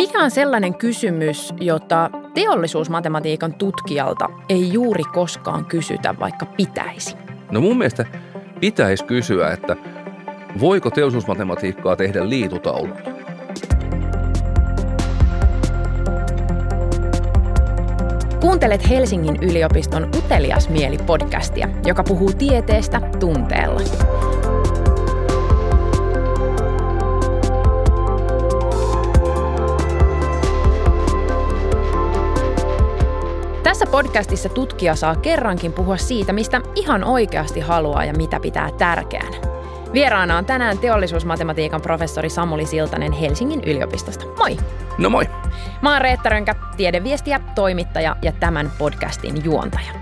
Mikä on sellainen kysymys, jota teollisuusmatematiikan tutkijalta ei juuri koskaan kysytä, vaikka pitäisi? No mun mielestä pitäisi kysyä, että voiko teollisuusmatematiikkaa tehdä liitutaululla? Kuuntelet Helsingin yliopiston Utelias mieli podcastia, joka puhuu tieteestä tunteella. Podcastissa tutkija saa kerrankin puhua siitä, mistä ihan oikeasti haluaa ja mitä pitää tärkeänä. Vieraana on tänään teollisuusmatematiikan professori Samuli Siltanen Helsingin yliopistosta. Moi! No moi! Mä oon Reetta Rönkä, tiedeviestiä, toimittaja ja tämän podcastin juontaja.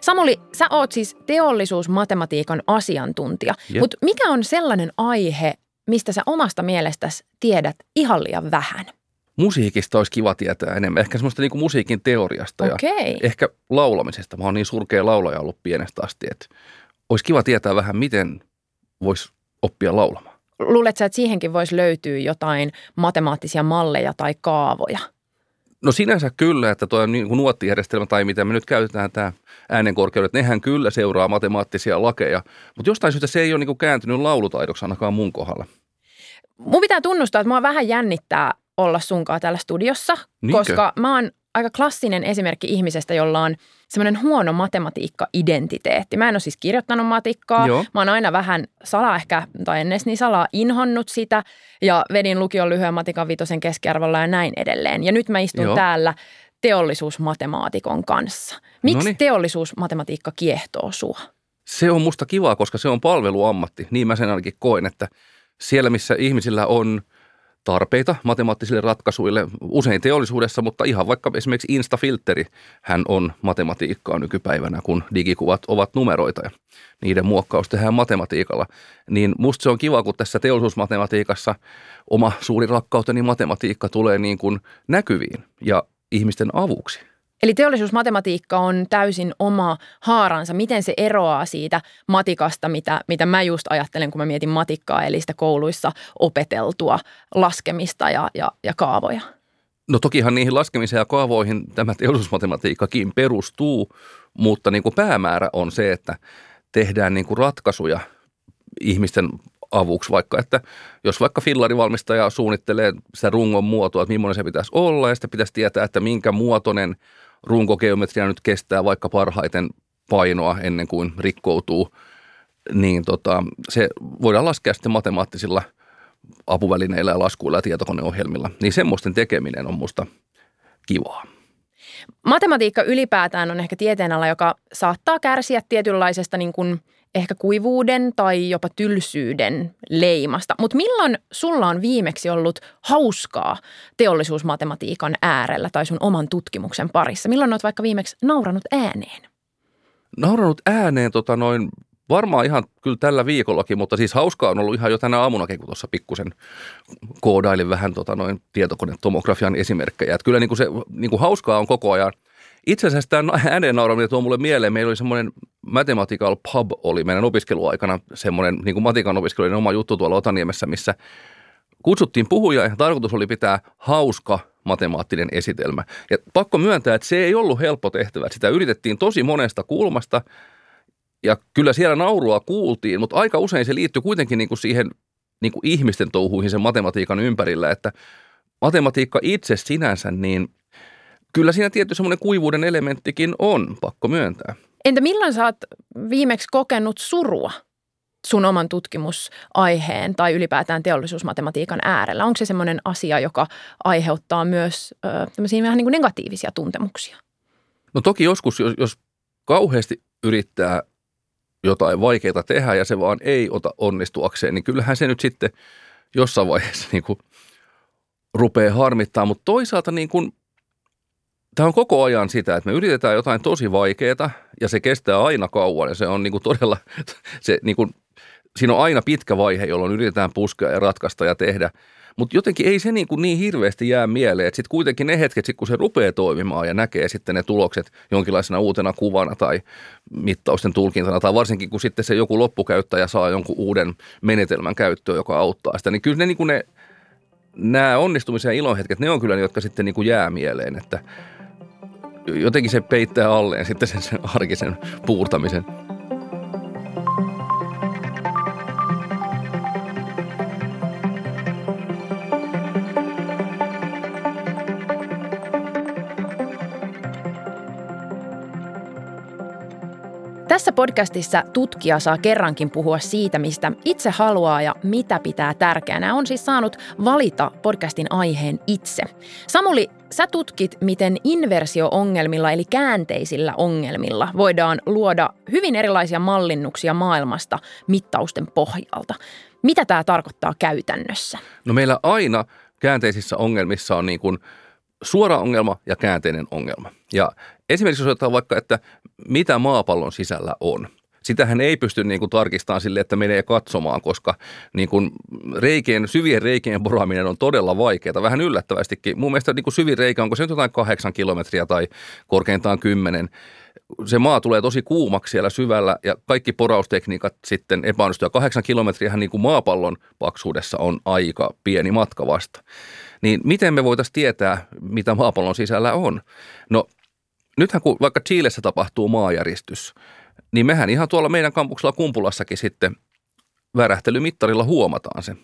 Samuli, sä oot siis teollisuusmatematiikan asiantuntija, mutta mikä on sellainen aihe, mistä sä omasta mielestäsi tiedät ihan liian vähän? Musiikista olisi kiva tietää enemmän. Ehkä semmoista niin kuin musiikin teoriasta okay. ja ehkä laulamisesta. Mä oon niin surkea laulaja ollut pienestä asti, että olisi kiva tietää vähän, miten voisi oppia laulamaan. Luuletko että siihenkin voisi löytyä jotain matemaattisia malleja tai kaavoja? No sinänsä kyllä, että tuo niin nuottijärjestelmä tai mitä me nyt käytetään tämä äänenkorkeudet, nehän kyllä seuraa matemaattisia lakeja, mutta jostain syystä se ei ole niin kuin kääntynyt laulutaidoksi ainakaan mun kohdalla. Mun pitää tunnustaa, että mua vähän jännittää olla sunkaan täällä studiossa, Niinkö? koska mä oon aika klassinen esimerkki ihmisestä, jolla on semmoinen huono matematiikka-identiteetti. Mä en ole siis kirjoittanut matikkaa. Joo. Mä oon aina vähän salaa ehkä, tai en edes niin salaa, inhonnut sitä. Ja vedin lukion lyhyen matikan vitosen keskiarvolla ja näin edelleen. Ja nyt mä istun Joo. täällä teollisuusmatemaatikon kanssa. Miksi Noniin. teollisuusmatematiikka kiehtoo sua? Se on musta kivaa, koska se on palveluammatti. Niin mä sen ainakin koen, että siellä missä ihmisillä on – tarpeita matemaattisille ratkaisuille, usein teollisuudessa, mutta ihan vaikka esimerkiksi Instafilteri, hän on matematiikkaa nykypäivänä, kun digikuvat ovat numeroita ja niiden muokkaus tehdään matematiikalla. Niin musta se on kiva, kun tässä teollisuusmatematiikassa oma suuri rakkauteni matematiikka tulee niin kuin näkyviin ja ihmisten avuksi. Eli teollisuusmatematiikka on täysin oma haaransa. Miten se eroaa siitä matikasta, mitä, mitä mä just ajattelen, kun mä mietin matikkaa, eli sitä kouluissa opeteltua laskemista ja, ja, ja kaavoja? No tokihan niihin laskemiseen ja kaavoihin tämä teollisuusmatematiikkakin perustuu, mutta niin kuin päämäärä on se, että tehdään niin kuin ratkaisuja ihmisten avuksi, vaikka että jos vaikka fillarivalmistaja suunnittelee sitä rungon muotoa, että millainen se pitäisi olla ja sitten pitäisi tietää, että minkä muotoinen – runkogeometria nyt kestää vaikka parhaiten painoa ennen kuin rikkoutuu, niin tota, se voidaan laskea sitten matemaattisilla apuvälineillä ja laskuilla ja tietokoneohjelmilla. Niin semmoisten tekeminen on musta kivaa. Matematiikka ylipäätään on ehkä tieteenala, joka saattaa kärsiä tietynlaisesta niin kuin – ehkä kuivuuden tai jopa tylsyyden leimasta. Mutta milloin sulla on viimeksi ollut hauskaa teollisuusmatematiikan äärellä tai sun oman tutkimuksen parissa? Milloin olet vaikka viimeksi nauranut ääneen? Nauranut ääneen tota noin varmaan ihan kyllä tällä viikollakin, mutta siis hauskaa on ollut ihan jo tänä aamunakin, kun tuossa pikkusen koodailin vähän tota noin tietokonetomografian esimerkkejä. Että kyllä niin kuin se niin kuin hauskaa on koko ajan – itse asiassa tämä ääneen nauraminen tuo mulle mieleen. Meillä oli semmoinen Mathematical Pub oli meidän opiskeluaikana semmoinen niin kuin matikan opiskelijoiden oma juttu tuolla Otaniemessä, missä kutsuttiin puhuja ja tarkoitus oli pitää hauska matemaattinen esitelmä. Ja pakko myöntää, että se ei ollut helppo tehtävä. Sitä yritettiin tosi monesta kulmasta ja kyllä siellä naurua kuultiin, mutta aika usein se liittyi kuitenkin niin kuin siihen niin kuin ihmisten touhuihin sen matematiikan ympärillä, että matematiikka itse sinänsä, niin – kyllä siinä tietty semmoinen kuivuuden elementtikin on, pakko myöntää. Entä milloin sä oot viimeksi kokenut surua sun oman tutkimusaiheen tai ylipäätään teollisuusmatematiikan äärellä? Onko se semmoinen asia, joka aiheuttaa myös ö, tämmöisiä vähän niin kuin negatiivisia tuntemuksia? No toki joskus, jos, jos kauheasti yrittää jotain vaikeaa tehdä ja se vaan ei ota onnistuakseen, niin kyllähän se nyt sitten jossain vaiheessa niin kuin rupeaa harmittaa. Mutta toisaalta niin kuin tämä on koko ajan sitä, että me yritetään jotain tosi vaikeaa ja se kestää aina kauan ja se on niin kuin todella, se, niin kuin, siinä on aina pitkä vaihe, jolloin yritetään puskea ja ratkaista ja tehdä. Mutta jotenkin ei se niin, kuin niin hirveästi jää mieleen, että sitten kuitenkin ne hetket, sit kun se rupeaa toimimaan ja näkee sitten ne tulokset jonkinlaisena uutena kuvana tai mittausten tulkintana, tai varsinkin kun sitten se joku loppukäyttäjä saa jonkun uuden menetelmän käyttöön, joka auttaa sitä, niin kyllä ne, niin kuin ne nämä onnistumisen ja ilonhetket, ne on kyllä ne, jotka sitten niin kuin jää mieleen, että jotenkin se peittää alleen sitten sen, sen arkisen puurtamisen. Tässä podcastissa tutkija saa kerrankin puhua siitä, mistä itse haluaa ja mitä pitää tärkeänä. On siis saanut valita podcastin aiheen itse. Samuli, sä tutkit, miten inversio-ongelmilla eli käänteisillä ongelmilla voidaan luoda hyvin erilaisia mallinnuksia maailmasta mittausten pohjalta. Mitä tämä tarkoittaa käytännössä? No meillä aina käänteisissä ongelmissa on niin kuin suora ongelma ja käänteinen ongelma. Ja esimerkiksi jos otetaan vaikka, että mitä maapallon sisällä on. Sitähän ei pysty niin kuin tarkistamaan sille, että menee katsomaan, koska niin kuin reikien, syvien reikien poraaminen on todella vaikeaa, vähän yllättävästikin. Mun mielestä niin kuin syvin reikä, onko se nyt jotain kahdeksan kilometriä tai korkeintaan kymmenen, se maa tulee tosi kuumaksi siellä syvällä ja kaikki poraustekniikat sitten epäonnistuu. kahdeksan kilometriä niin kuin maapallon paksuudessa on aika pieni matka vasta. Niin miten me voitaisiin tietää, mitä maapallon sisällä on? No nythän kun vaikka Chiilessä tapahtuu maajäristys, niin mehän ihan tuolla meidän kampuksella Kumpulassakin sitten värähtelymittarilla huomataan se,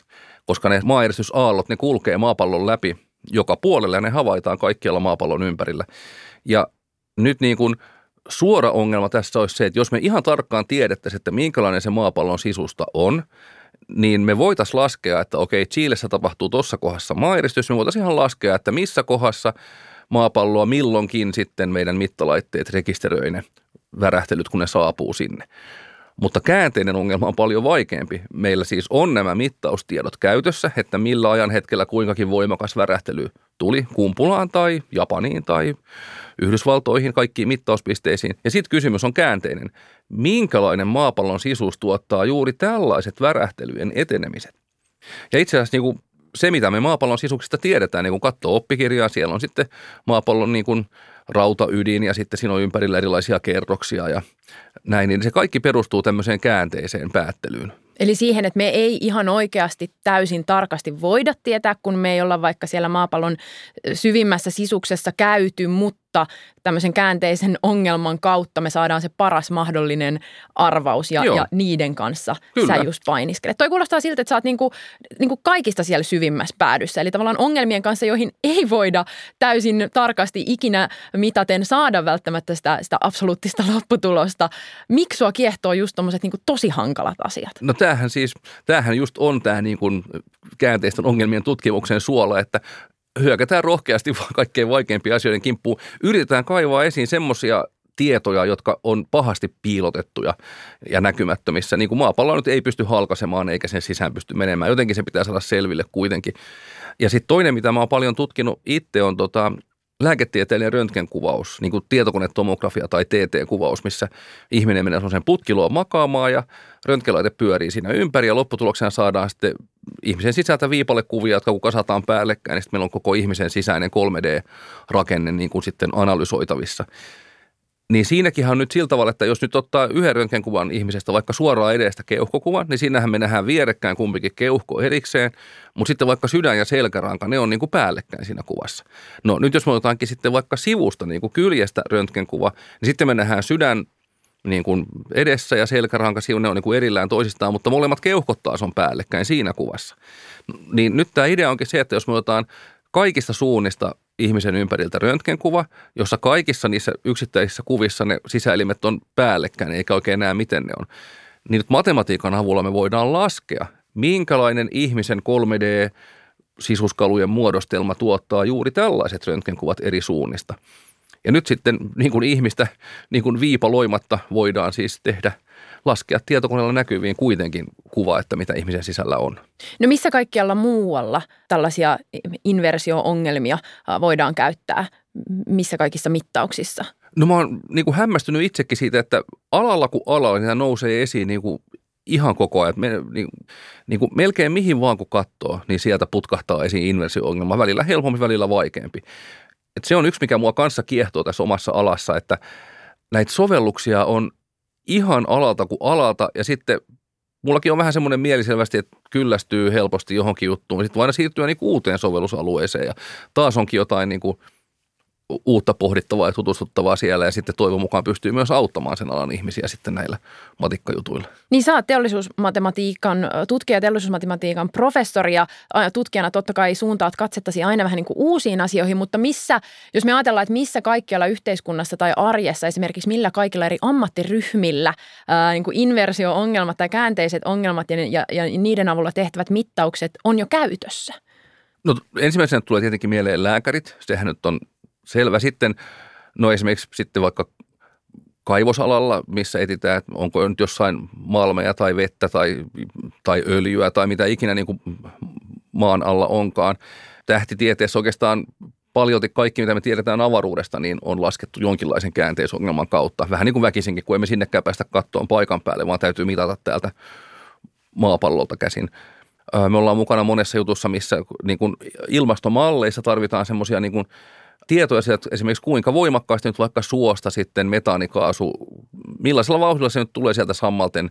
koska ne maajäristysaallot, ne kulkee maapallon läpi joka puolella ja ne havaitaan kaikkialla maapallon ympärillä. Ja nyt niin kuin suora ongelma tässä olisi se, että jos me ihan tarkkaan tiedettäisiin, että minkälainen se maapallon sisusta on, niin me voitaisiin laskea, että okei, Chiilessä tapahtuu tuossa kohdassa maajäristys, me voitaisiin ihan laskea, että missä kohdassa maapalloa milloinkin sitten meidän mittalaitteet rekisteröi ne värähtelyt, kun ne saapuu sinne. Mutta käänteinen ongelma on paljon vaikeampi. Meillä siis on nämä mittaustiedot käytössä, että millä ajan hetkellä kuinkakin voimakas värähtely tuli Kumpulaan tai Japaniin tai Yhdysvaltoihin, kaikkiin mittauspisteisiin. Ja sitten kysymys on käänteinen. Minkälainen maapallon sisuus tuottaa juuri tällaiset värähtelyjen etenemiset? Ja itse asiassa niin kuin se, mitä me maapallon sisuksista tiedetään, niin kun katsoo oppikirjaa, siellä on sitten maapallon niin kuin rautaydin ja sitten siinä on ympärillä erilaisia kerroksia ja näin, niin se kaikki perustuu tämmöiseen käänteiseen päättelyyn. Eli siihen, että me ei ihan oikeasti täysin tarkasti voida tietää, kun me ei olla vaikka siellä maapallon syvimmässä sisuksessa käyty, mutta mutta tämmöisen käänteisen ongelman kautta me saadaan se paras mahdollinen arvaus ja, ja niiden kanssa Kyllä. sä just painiskelet. Toi kuulostaa siltä, että sä oot niinku, niinku kaikista siellä syvimmässä päädyssä, eli tavallaan ongelmien kanssa, joihin ei voida täysin tarkasti ikinä mitaten saada välttämättä sitä, sitä absoluuttista lopputulosta. Miksi sua kiehtoo just tommoset niinku tosi hankalat asiat? No tämähän siis, tämähän just on tämä niinku käänteisten ongelmien tutkimuksen suola, että hyökätään rohkeasti kaikkein vaikeimpien asioiden kimppuun. Yritetään kaivaa esiin semmoisia tietoja, jotka on pahasti piilotettuja ja näkymättömissä. Niin kuin maapallo nyt ei pysty halkasemaan eikä sen sisään pysty menemään. Jotenkin se pitää saada selville kuitenkin. Ja sitten toinen, mitä mä oon paljon tutkinut itse, on tota, lääketieteellinen röntgenkuvaus, niin kuin tietokonetomografia tai TT-kuvaus, missä ihminen menee sen putkiloon makaamaan ja röntgenlaite pyörii siinä ympäri ja lopputuloksena saadaan sitten ihmisen sisältä viipalekuvia, jotka kun kasataan päällekkäin, niin sitten meillä on koko ihmisen sisäinen 3D-rakenne niin kuin sitten analysoitavissa. Niin siinäkin on nyt sillä tavalla, että jos nyt ottaa yhden röntgenkuvan ihmisestä vaikka suoraan edestä keuhkokuvan, niin siinähän me nähdään vierekkäin kumpikin keuhko erikseen, mutta sitten vaikka sydän ja selkäranka, ne on niin kuin päällekkäin siinä kuvassa. No nyt jos me otetaankin sitten vaikka sivusta niin kuin kyljestä röntgenkuva, niin sitten me nähdään sydän niin kuin edessä ja selkäranka, ne on niin kuin erillään toisistaan, mutta molemmat keuhkot taas on päällekkäin siinä kuvassa. Niin nyt tämä idea onkin se, että jos me otetaan kaikista suunnista ihmisen ympäriltä röntgenkuva, jossa kaikissa niissä yksittäisissä kuvissa ne sisäelimet on päällekkäin, eikä oikein näe, miten ne on. Niin nyt matematiikan avulla me voidaan laskea, minkälainen ihmisen 3D sisuskalujen muodostelma tuottaa juuri tällaiset röntgenkuvat eri suunnista. Ja nyt sitten niin kuin ihmistä niin kuin viipaloimatta voidaan siis tehdä – laskea tietokoneella näkyviin kuitenkin kuva, että mitä ihmisen sisällä on. No missä kaikkialla muualla tällaisia inversio-ongelmia voidaan käyttää? Missä kaikissa mittauksissa? No mä oon niin kuin hämmästynyt itsekin siitä, että alalla kuin alalla niin nousee esiin niin kuin ihan koko ajan. Me, niin, niin kuin melkein mihin vaan kun katsoo, niin sieltä putkahtaa esiin inversio-ongelma. Välillä helpompi, välillä vaikeampi. Et se on yksi, mikä mua kanssa kiehtoo tässä omassa alassa, että näitä sovelluksia on ihan alalta kuin alalta ja sitten mullakin on vähän semmoinen mieli selvästi, että kyllästyy helposti johonkin juttuun. Sitten aina siirtyä niin uuteen sovellusalueeseen ja taas onkin jotain niin kuin – uutta pohdittavaa ja tutustuttavaa siellä ja sitten toivon mukaan pystyy myös auttamaan sen alan ihmisiä sitten näillä matikkajutuilla. Niin sä oot teollisuusmatematiikan tutkija, teollisuusmatematiikan professori ja tutkijana totta kai suuntaat katsettasi aina vähän niin kuin uusiin asioihin, mutta missä, jos me ajatellaan, että missä kaikkialla yhteiskunnassa tai arjessa esimerkiksi millä kaikilla eri ammattiryhmillä ää, niin kuin inversio-ongelmat tai käänteiset ongelmat ja, ja, ja niiden avulla tehtävät mittaukset on jo käytössä? No ensimmäisenä tulee tietenkin mieleen lääkärit. Sehän nyt on selvä. Sitten, no esimerkiksi sitten vaikka kaivosalalla, missä etsitään, että onko nyt jossain malmeja tai vettä tai, tai öljyä tai mitä ikinä niin kuin maan alla onkaan. Tähtitieteessä oikeastaan paljolti kaikki, mitä me tiedetään avaruudesta, niin on laskettu jonkinlaisen käänteisongelman kautta. Vähän niin kuin väkisinkin, kun emme sinnekään päästä kattoon paikan päälle, vaan täytyy mitata täältä maapallolta käsin. Me ollaan mukana monessa jutussa, missä niin kuin ilmastomalleissa tarvitaan semmoisia niin kuin tietoja sieltä esimerkiksi kuinka voimakkaasti nyt vaikka suosta sitten metaanikaasu, millaisella vauhdilla se nyt tulee sieltä sammalten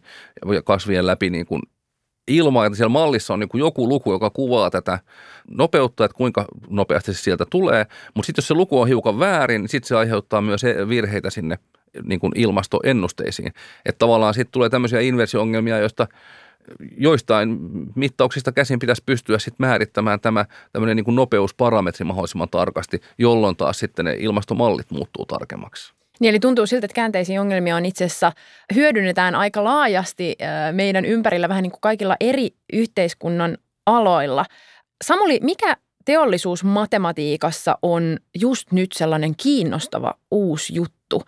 ja kasvien läpi niin kuin ilmaa, että siellä mallissa on niin joku luku, joka kuvaa tätä nopeutta, että kuinka nopeasti se sieltä tulee, mutta sitten jos se luku on hiukan väärin, niin sitten se aiheuttaa myös virheitä sinne niin kuin ilmastoennusteisiin. Että tavallaan sitten tulee tämmöisiä inversio-ongelmia, joista – joistain mittauksista käsin pitäisi pystyä sitten määrittämään tämä tämmöinen niin nopeusparametri mahdollisimman tarkasti, jolloin taas sitten ne ilmastomallit muuttuu tarkemmaksi. Niin, eli tuntuu siltä, että käänteisiä ongelmia on itse asiassa hyödynnetään aika laajasti meidän ympärillä vähän niin kuin kaikilla eri yhteiskunnan aloilla. Samuli, mikä teollisuusmatematiikassa on just nyt sellainen kiinnostava uusi juttu?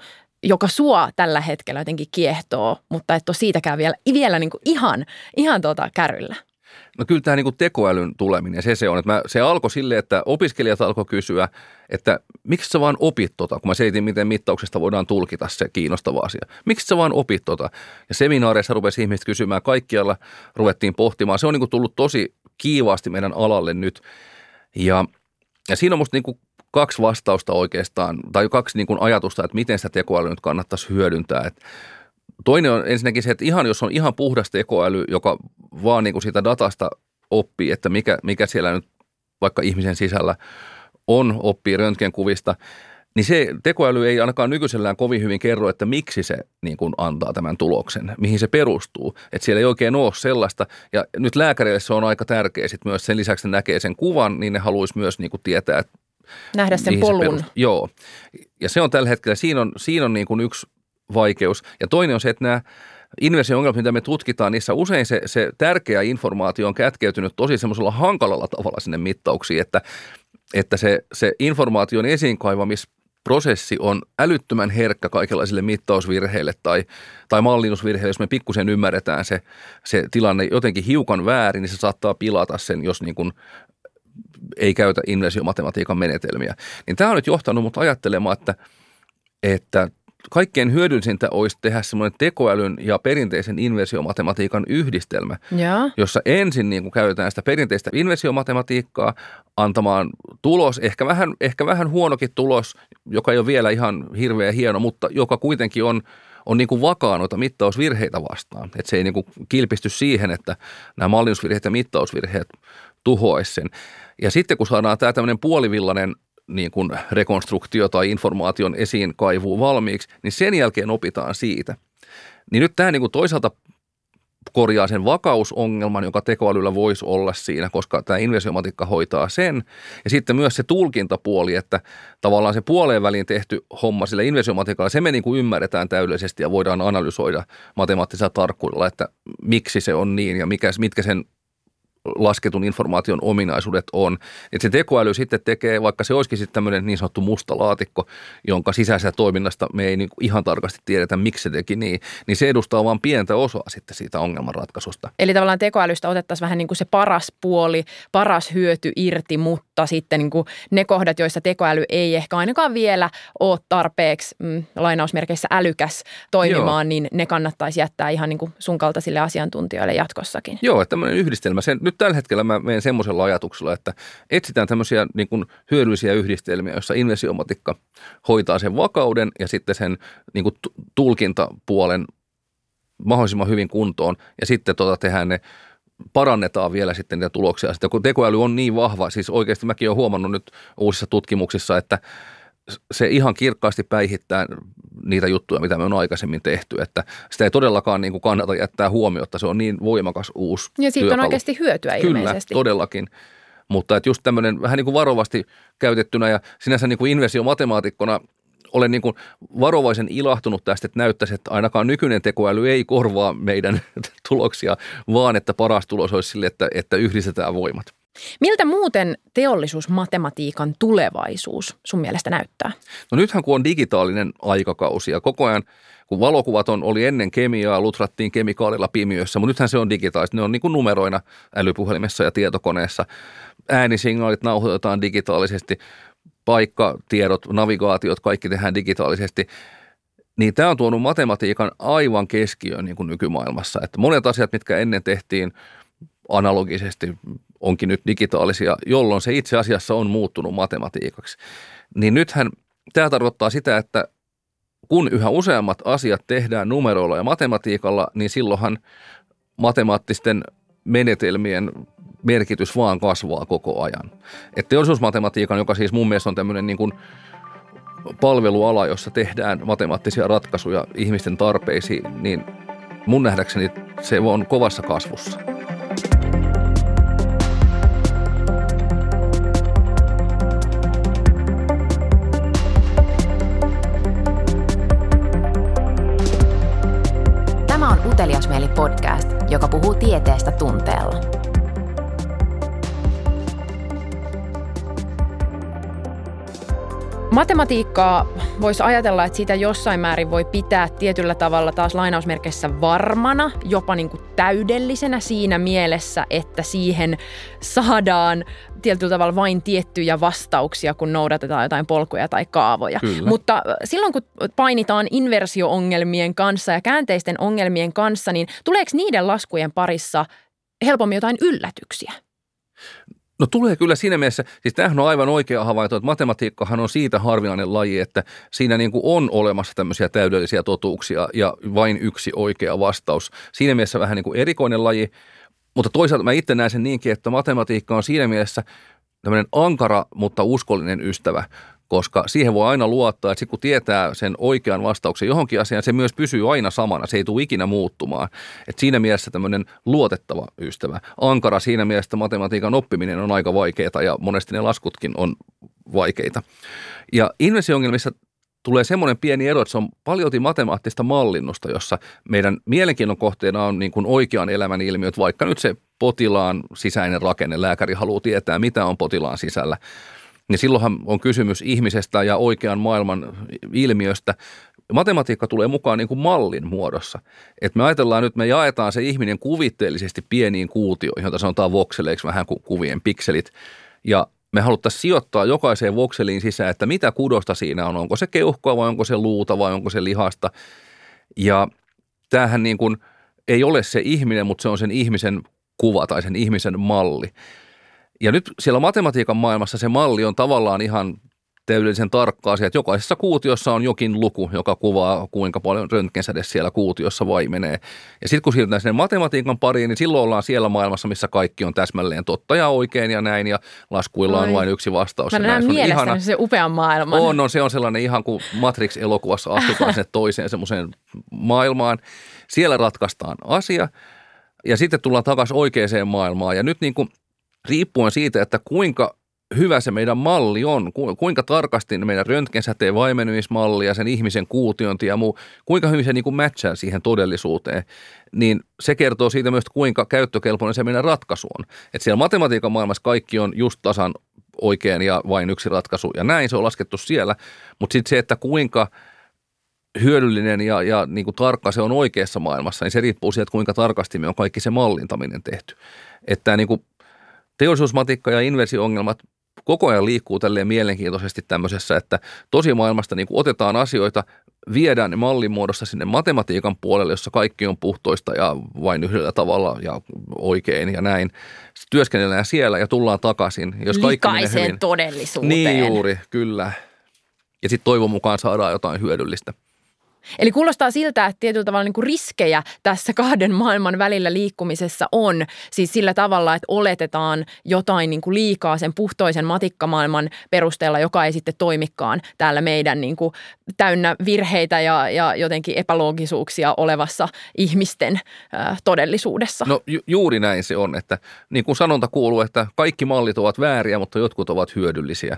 Joka sua tällä hetkellä jotenkin kiehtoo, mutta et ole siitäkään vielä, vielä niin kuin ihan, ihan tuota kärryllä? No kyllä tämä niin tekoälyn tuleminen, se se on. Että mä, se alkoi silleen, että opiskelijat alkoi kysyä, että miksi sä vaan opit tota, kun mä selitin, miten mittauksesta voidaan tulkita se kiinnostava asia. Miksi sä vaan opit tota? Ja seminaareissa rupesi ihmiset kysymään, kaikkialla ruvettiin pohtimaan. Se on niin tullut tosi kiivaasti meidän alalle nyt. Ja, ja siinä on musta niin kaksi vastausta oikeastaan, tai kaksi niin kuin ajatusta, että miten sitä tekoälyä nyt kannattaisi hyödyntää. Että toinen on ensinnäkin se, että ihan jos on ihan puhdas tekoäly, joka vaan niin kuin siitä datasta oppii, että mikä, mikä siellä nyt vaikka ihmisen sisällä on, oppii röntgenkuvista, niin se tekoäly ei ainakaan nykyisellään kovin hyvin kerro, että miksi se niin kuin antaa tämän tuloksen, mihin se perustuu. Että siellä ei oikein ole sellaista. Ja nyt lääkäreille se on aika tärkeä sit myös sen lisäksi, että näkee sen kuvan, niin ne haluaisi myös niin kuin tietää, että Nähdä sen polun. Se Joo. Ja se on tällä hetkellä, siinä on, siinä on niin kuin yksi vaikeus. Ja toinen on se, että nämä inversio-ongelmat, mitä me tutkitaan, niissä usein se, se tärkeä informaatio on kätkeytynyt tosi semmoisella hankalalla tavalla sinne mittauksiin, että, että se, se informaation esiinkaivamisprosessi on älyttömän herkkä kaikenlaisille mittausvirheille tai, tai mallinnusvirheille. Jos me pikkusen ymmärretään se, se tilanne jotenkin hiukan väärin, niin se saattaa pilata sen, jos niin kuin ei käytä inversiomatematiikan menetelmiä. Niin tämä on nyt johtanut mut ajattelemaan, että, että kaikkein hyödyllisintä olisi tehdä semmoinen tekoälyn ja perinteisen inversiomatematiikan yhdistelmä, ja. jossa ensin niin kuin käytetään sitä perinteistä inversiomatematiikkaa antamaan tulos, ehkä vähän, ehkä vähän huonokin tulos, joka ei ole vielä ihan hirveän hieno, mutta joka kuitenkin on, on niin kuin vakaa noita mittausvirheitä vastaan. Että se ei niin kuin kilpisty siihen, että nämä mallinnusvirheet ja mittausvirheet tuhoaisi sen. Ja sitten kun saadaan tämä tämmöinen puolivillainen niin kuin rekonstruktio tai informaation esiin kaivuu valmiiksi, niin sen jälkeen opitaan siitä. Niin nyt tämä niin kuin toisaalta korjaa sen vakausongelman, joka tekoälyllä voisi olla siinä, koska tämä inversiomatikka hoitaa sen. Ja sitten myös se tulkintapuoli, että tavallaan se puoleen väliin tehty homma sillä inversiomatikalla, se me niin kuin ymmärretään täydellisesti ja voidaan analysoida matemaattisella tarkkuudella, että miksi se on niin ja mikä, mitkä sen lasketun informaation ominaisuudet on. Että se tekoäly sitten tekee, vaikka se olisikin sitten tämmöinen niin sanottu musta laatikko, jonka sisäisestä toiminnasta me ei niin ihan tarkasti tiedetä, miksi se teki niin, niin se edustaa vain pientä osaa sitten siitä ongelmanratkaisusta. Eli tavallaan tekoälystä otettaisiin vähän niin kuin se paras puoli, paras hyöty irti, mutta mutta sitten niin kuin ne kohdat, joissa tekoäly ei ehkä ainakaan vielä ole tarpeeksi mm, lainausmerkeissä älykäs toimimaan, Joo. niin ne kannattaisi jättää ihan niin kuin sun kaltaisille asiantuntijoille jatkossakin. Joo, että tämmöinen yhdistelmä. Sen, nyt tällä hetkellä mä menen semmoisella ajatuksella, että etsitään tämmöisiä niin kuin hyödyllisiä yhdistelmiä, joissa inversiomatikka hoitaa sen vakauden ja sitten sen niin kuin tulkintapuolen mahdollisimman hyvin kuntoon ja sitten tota tehdään ne parannetaan vielä sitten niitä tuloksia. Sitten kun tekoäly on niin vahva, siis oikeasti mäkin olen huomannut nyt uusissa tutkimuksissa, että se ihan kirkkaasti päihittää niitä juttuja, mitä me on aikaisemmin tehty. Että sitä ei todellakaan niin kuin kannata jättää huomiota, se on niin voimakas uusi Ja siitä työkalu. on oikeasti hyötyä Kyllä, ilmeisesti. todellakin. Mutta että just tämmöinen vähän niin kuin varovasti käytettynä ja sinänsä niin kuin inversiomatemaatikkona olen niin kuin varovaisen ilahtunut tästä, että näyttäisi, että ainakaan nykyinen tekoäly ei korvaa meidän tuloksia, vaan että paras tulos olisi sille, että, että yhdistetään voimat. Miltä muuten teollisuusmatematiikan tulevaisuus sun mielestä näyttää? No nythän kun on digitaalinen aikakausi ja koko ajan kun valokuvat on, oli ennen kemiaa, lutrattiin kemikaalilla pimiössä, mutta nythän se on digitaalista. Ne on niin kuin numeroina älypuhelimessa ja tietokoneessa. Äänisignaalit nauhoitetaan digitaalisesti paikkatiedot, navigaatiot, kaikki tehdään digitaalisesti, niin tämä on tuonut matematiikan aivan keskiöön niin kuin nykymaailmassa. Että monet asiat, mitkä ennen tehtiin analogisesti, onkin nyt digitaalisia, jolloin se itse asiassa on muuttunut matematiikaksi. Niin nythän tämä tarkoittaa sitä, että kun yhä useammat asiat tehdään numeroilla ja matematiikalla, niin silloinhan matemaattisten menetelmien merkitys vaan kasvaa koko ajan. Et teollisuusmatematiikan, joka siis mun mielestä on tämmöinen niin kuin palveluala, jossa tehdään matemaattisia ratkaisuja ihmisten tarpeisiin, niin mun nähdäkseni se on kovassa kasvussa. Tämä on Uteliasmieli podcast, joka puhuu tieteestä tunteella. Matematiikkaa voisi ajatella, että sitä jossain määrin voi pitää tietyllä tavalla taas lainausmerkeissä varmana, jopa niin kuin täydellisenä siinä mielessä, että siihen saadaan tietyllä tavalla vain tiettyjä vastauksia, kun noudatetaan jotain polkuja tai kaavoja. Kyllä. Mutta silloin, kun painitaan inversioongelmien kanssa ja käänteisten ongelmien kanssa, niin tuleeko niiden laskujen parissa helpommin jotain yllätyksiä? No tulee kyllä siinä mielessä, siis tämähän on aivan oikea havainto, että matematiikkahan on siitä harvinainen laji, että siinä niin kuin on olemassa tämmöisiä täydellisiä totuuksia ja vain yksi oikea vastaus. Siinä mielessä vähän niin kuin erikoinen laji, mutta toisaalta mä itse näen sen niinkin, että matematiikka on siinä mielessä tämmöinen ankara, mutta uskollinen ystävä koska siihen voi aina luottaa, että kun tietää sen oikean vastauksen johonkin asiaan, se myös pysyy aina samana, se ei tule ikinä muuttumaan. Et siinä mielessä tämmöinen luotettava ystävä. Ankara siinä mielessä matematiikan oppiminen on aika vaikeaa ja monesti ne laskutkin on vaikeita. Ja inversiongelmissa tulee semmoinen pieni ero, että se on paljon matemaattista mallinnusta, jossa meidän mielenkiinnon kohteena on niin kuin oikean elämän ilmiöt, vaikka nyt se potilaan sisäinen rakenne, lääkäri haluaa tietää, mitä on potilaan sisällä niin silloinhan on kysymys ihmisestä ja oikean maailman ilmiöstä. Matematiikka tulee mukaan niin kuin mallin muodossa. Et me ajatellaan nyt, me jaetaan se ihminen kuvitteellisesti pieniin kuutioihin, joita sanotaan vokseleiksi vähän kuin kuvien pikselit. Ja me haluttaisiin sijoittaa jokaiseen vokseliin sisään, että mitä kudosta siinä on. Onko se keuhkoa vai onko se luuta vai onko se lihasta. Ja tämähän niin kuin ei ole se ihminen, mutta se on sen ihmisen kuva tai sen ihmisen malli. Ja nyt siellä matematiikan maailmassa se malli on tavallaan ihan täydellisen tarkka asia, että jokaisessa kuutiossa on jokin luku, joka kuvaa kuinka paljon röntgensäde siellä kuutiossa vaimenee. Ja sitten kun siirrytään sinne matematiikan pariin, niin silloin ollaan siellä maailmassa, missä kaikki on täsmälleen totta ja oikein ja näin, ja laskuilla on vain yksi vastaus. Mä näen mielestäni se upea maailma. On, on, se on sellainen ihan kuin Matrix-elokuvassa astutaan sinne toiseen semmoiseen maailmaan. Siellä ratkaistaan asia, ja sitten tullaan takaisin oikeaan maailmaan. Ja nyt niin kuin – riippuen siitä, että kuinka hyvä se meidän malli on, kuinka tarkasti meidän röntgensäteen vaimenemismalli ja sen ihmisen kuutionti ja muu, kuinka hyvin se niin kuin matchaa siihen todellisuuteen, niin se kertoo siitä myös, kuinka käyttökelpoinen se meidän ratkaisu on. Että siellä matematiikan maailmassa kaikki on just tasan oikein ja vain yksi ratkaisu ja näin se on laskettu siellä, mutta sitten se, että kuinka hyödyllinen ja, ja niin kuin tarkka se on oikeassa maailmassa, niin se riippuu siitä, kuinka tarkasti me on kaikki se mallintaminen tehty. Että niin kuin teollisuusmatikka ja inversiongelmat koko ajan liikkuu tälleen mielenkiintoisesti tämmöisessä, että tosimaailmasta niin kuin otetaan asioita, viedään ne mallin muodossa sinne matematiikan puolelle, jossa kaikki on puhtoista ja vain yhdellä tavalla ja oikein ja näin. Sitten työskennellään siellä ja tullaan takaisin. Jos kaikki hyvin, todellisuuteen. Niin juuri, kyllä. Ja sitten toivon mukaan saadaan jotain hyödyllistä. Eli kuulostaa siltä, että tietyllä tavalla niin kuin riskejä tässä kahden maailman välillä liikkumisessa on. Siis sillä tavalla, että oletetaan jotain niin kuin liikaa sen puhtoisen matikkamaailman perusteella, joka ei sitten toimikaan täällä meidän niin kuin täynnä virheitä ja, ja jotenkin epäloogisuuksia olevassa ihmisten äh, todellisuudessa. No ju- juuri näin se on, että niin kuin sanonta kuuluu, että kaikki mallit ovat vääriä, mutta jotkut ovat hyödyllisiä.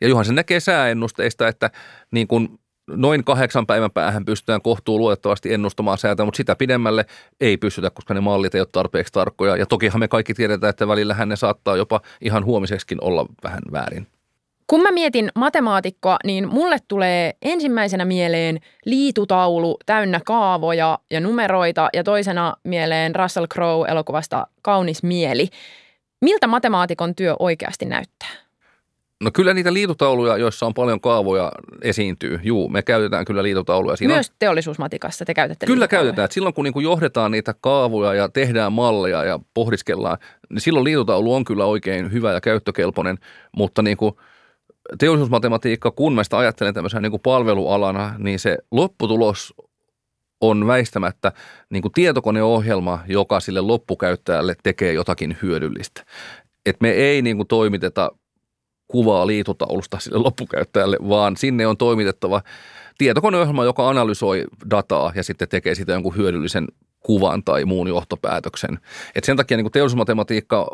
Ja Juhan se näkee sääennusteista, että niin kuin noin kahdeksan päivän päähän pystytään kohtuu luotettavasti ennustamaan säätä, mutta sitä pidemmälle ei pystytä, koska ne mallit ei ole tarpeeksi tarkkoja. Ja tokihan me kaikki tiedetään, että välillähän ne saattaa jopa ihan huomiseksikin olla vähän väärin. Kun mä mietin matemaatikkoa, niin mulle tulee ensimmäisenä mieleen liitutaulu täynnä kaavoja ja numeroita ja toisena mieleen Russell Crowe elokuvasta Kaunis mieli. Miltä matemaatikon työ oikeasti näyttää? No kyllä niitä liitutauluja, joissa on paljon kaavoja, esiintyy. Juu, me käytetään kyllä liitutauluja. Siinä Myös on... teollisuusmatikassa te käytätte Kyllä käytetään. Silloin kun niin kuin johdetaan niitä kaavoja ja tehdään malleja ja pohdiskellaan, niin silloin liitutaulu on kyllä oikein hyvä ja käyttökelpoinen. Mutta niin kuin teollisuusmatematiikka, kun mä sitä ajattelen tämmöisenä niin kuin palvelualana, niin se lopputulos on väistämättä niin kuin tietokoneohjelma, joka sille loppukäyttäjälle tekee jotakin hyödyllistä. Et me ei niin kuin toimiteta kuvaa liitutaulusta sille loppukäyttäjälle, vaan sinne on toimitettava tietokoneohjelma, joka analysoi dataa ja sitten tekee sitä jonkun hyödyllisen kuvan tai muun johtopäätöksen. Et sen takia niin teollisuusmatematiikka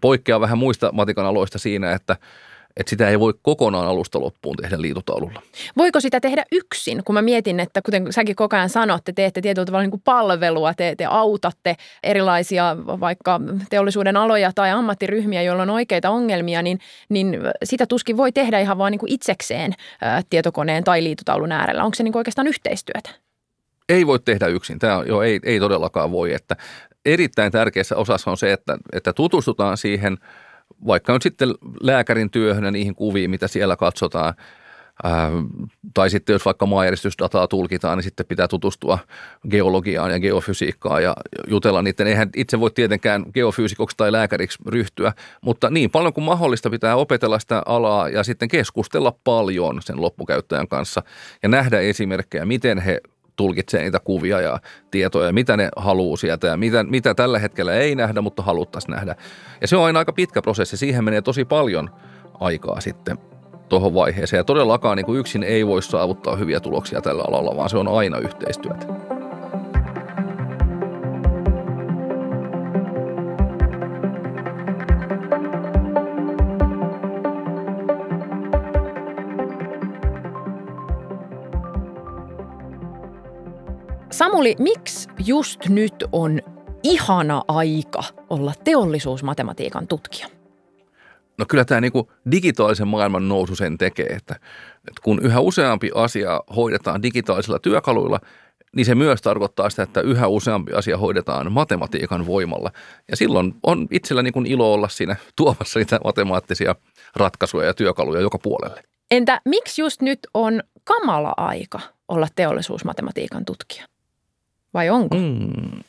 poikkeaa vähän muista matikan aloista siinä, että – että sitä ei voi kokonaan alusta loppuun tehdä liitotaululla. Voiko sitä tehdä yksin, kun mä mietin, että kuten säkin koko ajan sanot, te teette tietyllä tavalla niin kuin palvelua, te, te autatte erilaisia vaikka teollisuuden aloja tai ammattiryhmiä, joilla on oikeita ongelmia, niin, niin sitä tuskin voi tehdä ihan vaan niin kuin itsekseen ää, tietokoneen tai liitotaulun äärellä. Onko se niin kuin oikeastaan yhteistyötä? Ei voi tehdä yksin. Tämä on, jo, ei, ei todellakaan voi. Että erittäin tärkeässä osassa on se, että, että tutustutaan siihen – vaikka nyt sitten lääkärin työhön ja niihin kuviin, mitä siellä katsotaan, tai sitten jos vaikka maanjäristysdataa tulkitaan, niin sitten pitää tutustua geologiaan ja geofysiikkaan ja jutella niiden. Eihän itse voi tietenkään geofyysikoksi tai lääkäriksi ryhtyä, mutta niin paljon kuin mahdollista pitää opetella sitä alaa ja sitten keskustella paljon sen loppukäyttäjän kanssa ja nähdä esimerkkejä, miten he tulkitsee niitä kuvia ja tietoja, mitä ne haluaa sieltä ja mitä, mitä tällä hetkellä ei nähdä, mutta haluttaisiin nähdä. Ja se on aina aika pitkä prosessi. Siihen menee tosi paljon aikaa sitten tuohon vaiheeseen. Ja todellakaan niin kuin yksin ei voi saavuttaa hyviä tuloksia tällä alalla, vaan se on aina yhteistyötä. Samuli, miksi just nyt on ihana aika olla teollisuusmatematiikan tutkija? No kyllä tämä niin digitaalisen maailman nousu sen tekee, että, että kun yhä useampi asia hoidetaan digitaalisilla työkaluilla, niin se myös tarkoittaa sitä, että yhä useampi asia hoidetaan matematiikan voimalla. Ja silloin on itsellä niin kuin ilo olla siinä tuomassa niitä matemaattisia ratkaisuja ja työkaluja joka puolelle. Entä miksi just nyt on kamala aika olla teollisuusmatematiikan tutkija? Vai onko? Mm.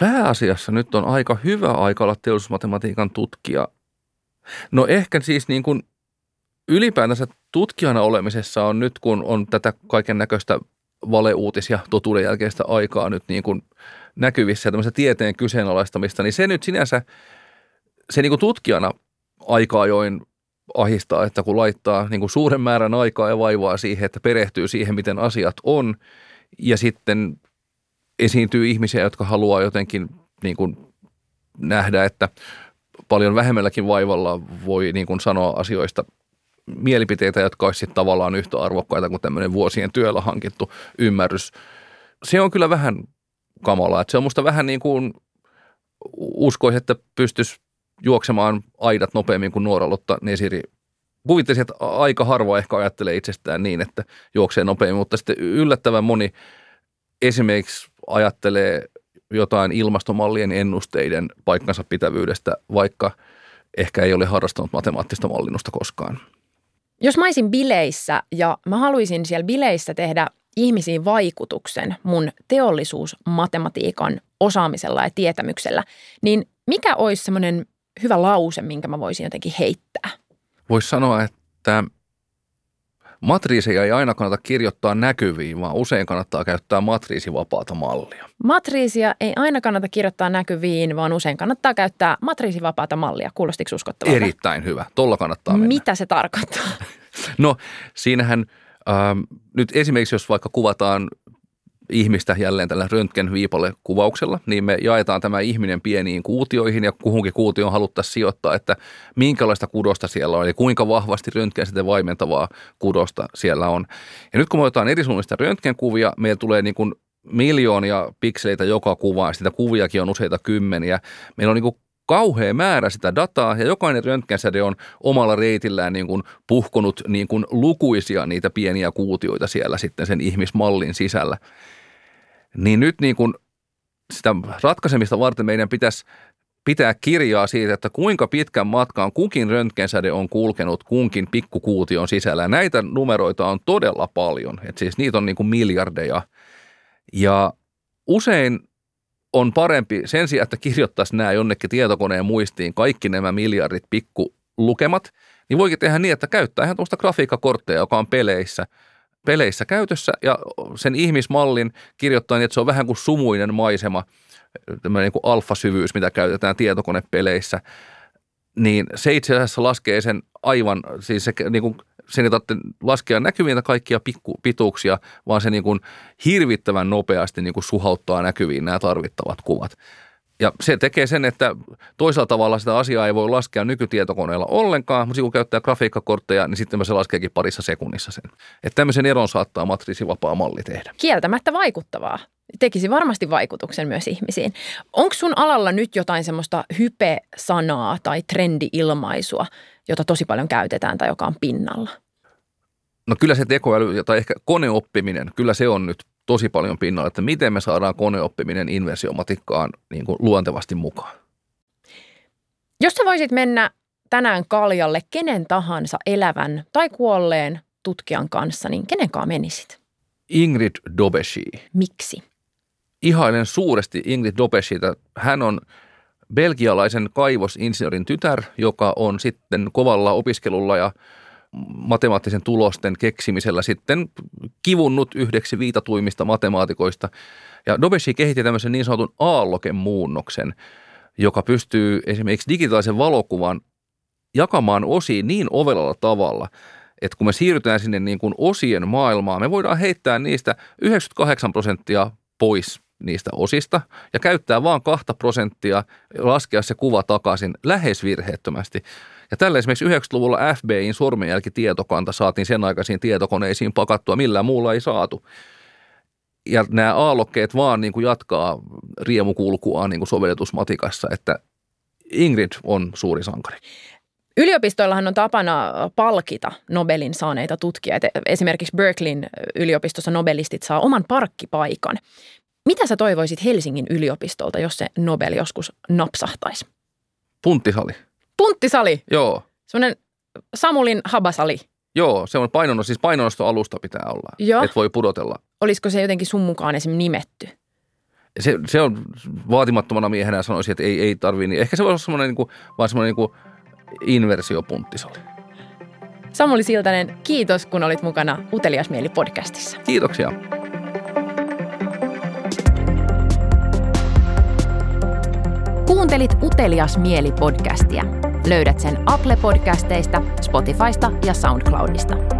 Pääasiassa nyt on aika hyvä aika olla teollisuusmatematiikan tutkija. No ehkä siis niin kuin ylipäätänsä tutkijana olemisessa on nyt, kun on tätä kaiken näköistä valeuutis- ja totuuden jälkeistä aikaa nyt niin kuin näkyvissä ja tämmöistä tieteen kyseenalaistamista, niin se nyt sinänsä, se niin kuin tutkijana aikaa join ahistaa, että kun laittaa niin kuin suuren määrän aikaa ja vaivaa siihen, että perehtyy siihen, miten asiat on, ja sitten esiintyy ihmisiä, jotka haluaa jotenkin niin kuin nähdä, että paljon vähemmälläkin vaivalla voi niin kuin sanoa asioista mielipiteitä, jotka olisivat tavallaan yhtä arvokkaita kuin tämmöinen vuosien työllä hankittu ymmärrys. Se on kyllä vähän kamalaa. Että se on musta vähän niin kuin uskoisi, että pystyisi juoksemaan aidat nopeammin kuin nuoralotta Nesiri. Kuvittelisin, että aika harva ehkä ajattelee itsestään niin, että juoksee nopeammin, mutta sitten yllättävän moni esimerkiksi ajattelee jotain ilmastomallien ennusteiden paikkansa pitävyydestä, vaikka ehkä ei ole harrastanut matemaattista mallinnusta koskaan. Jos mä olisin bileissä ja mä haluaisin siellä bileissä tehdä ihmisiin vaikutuksen mun teollisuusmatematiikan osaamisella ja tietämyksellä, niin mikä olisi semmoinen hyvä lause, minkä mä voisin jotenkin heittää? Voisi sanoa, että matriiseja ei aina kannata kirjoittaa näkyviin, vaan usein kannattaa käyttää matriisivapaata mallia. Matriisia ei aina kannata kirjoittaa näkyviin, vaan usein kannattaa käyttää matriisivapaata mallia. Kuulostiko uskottavalta? Erittäin hyvä. Tolla kannattaa mennä. Mitä se tarkoittaa? No siinähän ähm, nyt esimerkiksi jos vaikka kuvataan ihmistä jälleen tällä röntgenviipalle kuvauksella, niin me jaetaan tämä ihminen pieniin kuutioihin ja kuhunkin kuutioon haluttaisiin sijoittaa, että minkälaista kudosta siellä on ja kuinka vahvasti röntgen sitten vaimentavaa kudosta siellä on. Ja nyt kun me otetaan eri suunnista röntgenkuvia, meillä tulee niin kuin miljoonia pikseleitä joka kuvaan, sitä kuviakin on useita kymmeniä. Meillä on niin kauhea määrä sitä dataa ja jokainen röntgensäde on omalla reitillään niin kuin puhkonut niin kuin lukuisia niitä pieniä kuutioita siellä sitten sen ihmismallin sisällä. Niin nyt niin kuin sitä ratkaisemista varten meidän pitäisi pitää kirjaa siitä, että kuinka pitkän matkaan kukin röntgensäde on kulkenut kunkin pikkukuution sisällä. Näitä numeroita on todella paljon, että siis niitä on niin kuin miljardeja. Ja usein on parempi sen sijaan, että kirjoittaisi nämä jonnekin tietokoneen muistiin kaikki nämä miljardit pikkulukemat, niin voikin tehdä niin, että käyttää ihan tuosta grafiikkakortteja, joka on peleissä, peleissä käytössä ja sen ihmismallin kirjoittaa niin, että se on vähän kuin sumuinen maisema, tämmöinen niin kuin alfasyvyys, mitä käytetään tietokonepeleissä, niin se itse asiassa laskee sen aivan, siis se niin kuin sen ei tarvitse laskea näkyviin kaikkia pikku, pituuksia, vaan se niin kuin hirvittävän nopeasti niin kuin suhauttaa näkyviin nämä tarvittavat kuvat. Ja se tekee sen, että toisella tavalla sitä asiaa ei voi laskea nykytietokoneella ollenkaan, mutta kun käyttää grafiikkakortteja, niin sitten se laskeekin parissa sekunnissa sen. Että tämmöisen eron saattaa matriisivapaa malli tehdä. Kieltämättä vaikuttavaa. Tekisi varmasti vaikutuksen myös ihmisiin. Onko sun alalla nyt jotain semmoista hype-sanaa tai trendi-ilmaisua, jota tosi paljon käytetään tai joka on pinnalla? No kyllä se tekoäly tai ehkä koneoppiminen, kyllä se on nyt tosi paljon pinnalla, että miten me saadaan koneoppiminen inversiomatikkaan niin kuin luontevasti mukaan. Jos sä voisit mennä tänään kaljalle kenen tahansa elävän tai kuolleen tutkijan kanssa, niin kenen kanssa menisit? Ingrid Dobeshi. Miksi? Ihailen suuresti Ingrid Dobeshita. Hän on belgialaisen kaivosinsinöörin tytär, joka on sitten kovalla opiskelulla ja matemaattisen tulosten keksimisellä sitten kivunnut yhdeksi viitatuimista matemaatikoista. Ja Dobeshi kehitti tämmöisen niin sanotun aallokemuunnoksen, joka pystyy esimerkiksi digitaalisen valokuvan jakamaan osiin niin ovelalla tavalla, että kun me siirrytään sinne niin kuin osien maailmaan, me voidaan heittää niistä 98 prosenttia pois niistä osista ja käyttää vain kahta prosenttia, laskea se kuva takaisin lähes virheettömästi. Ja tällä esimerkiksi 90-luvulla FBIin sormenjälkitietokanta saatiin sen aikaisiin tietokoneisiin pakattua, millään muulla ei saatu. Ja nämä aallokkeet vaan niin kuin jatkaa riemukulkuaan niin kuin sovelletusmatikassa, että Ingrid on suuri sankari. Yliopistoillahan on tapana palkita Nobelin saaneita tutkijoita. Esimerkiksi Berkeleyn yliopistossa nobelistit saa oman parkkipaikan. Mitä sä toivoisit Helsingin yliopistolta, jos se Nobel joskus napsahtaisi? Punttisali. Punttisali? Joo. Semmoinen Samulin habasali. Joo, se on painonos, siis painonostoalusta pitää olla, Joo. että voi pudotella. Olisiko se jotenkin sun mukaan esimerkiksi nimetty? Se, se on vaatimattomana miehenä sanoisin, että ei, ei tarvii niin. Ehkä se voisi olla semmoinen, niin kuin, vaan semmoinen niin kuin inversiopunttisali. Samuli Siltanen, kiitos kun olit mukana Utelias Mieli podcastissa. Kiitoksia. Kuuntelit Utelias Mieli podcastia. Löydät sen Apple-podcasteista, Spotifysta ja SoundCloudista.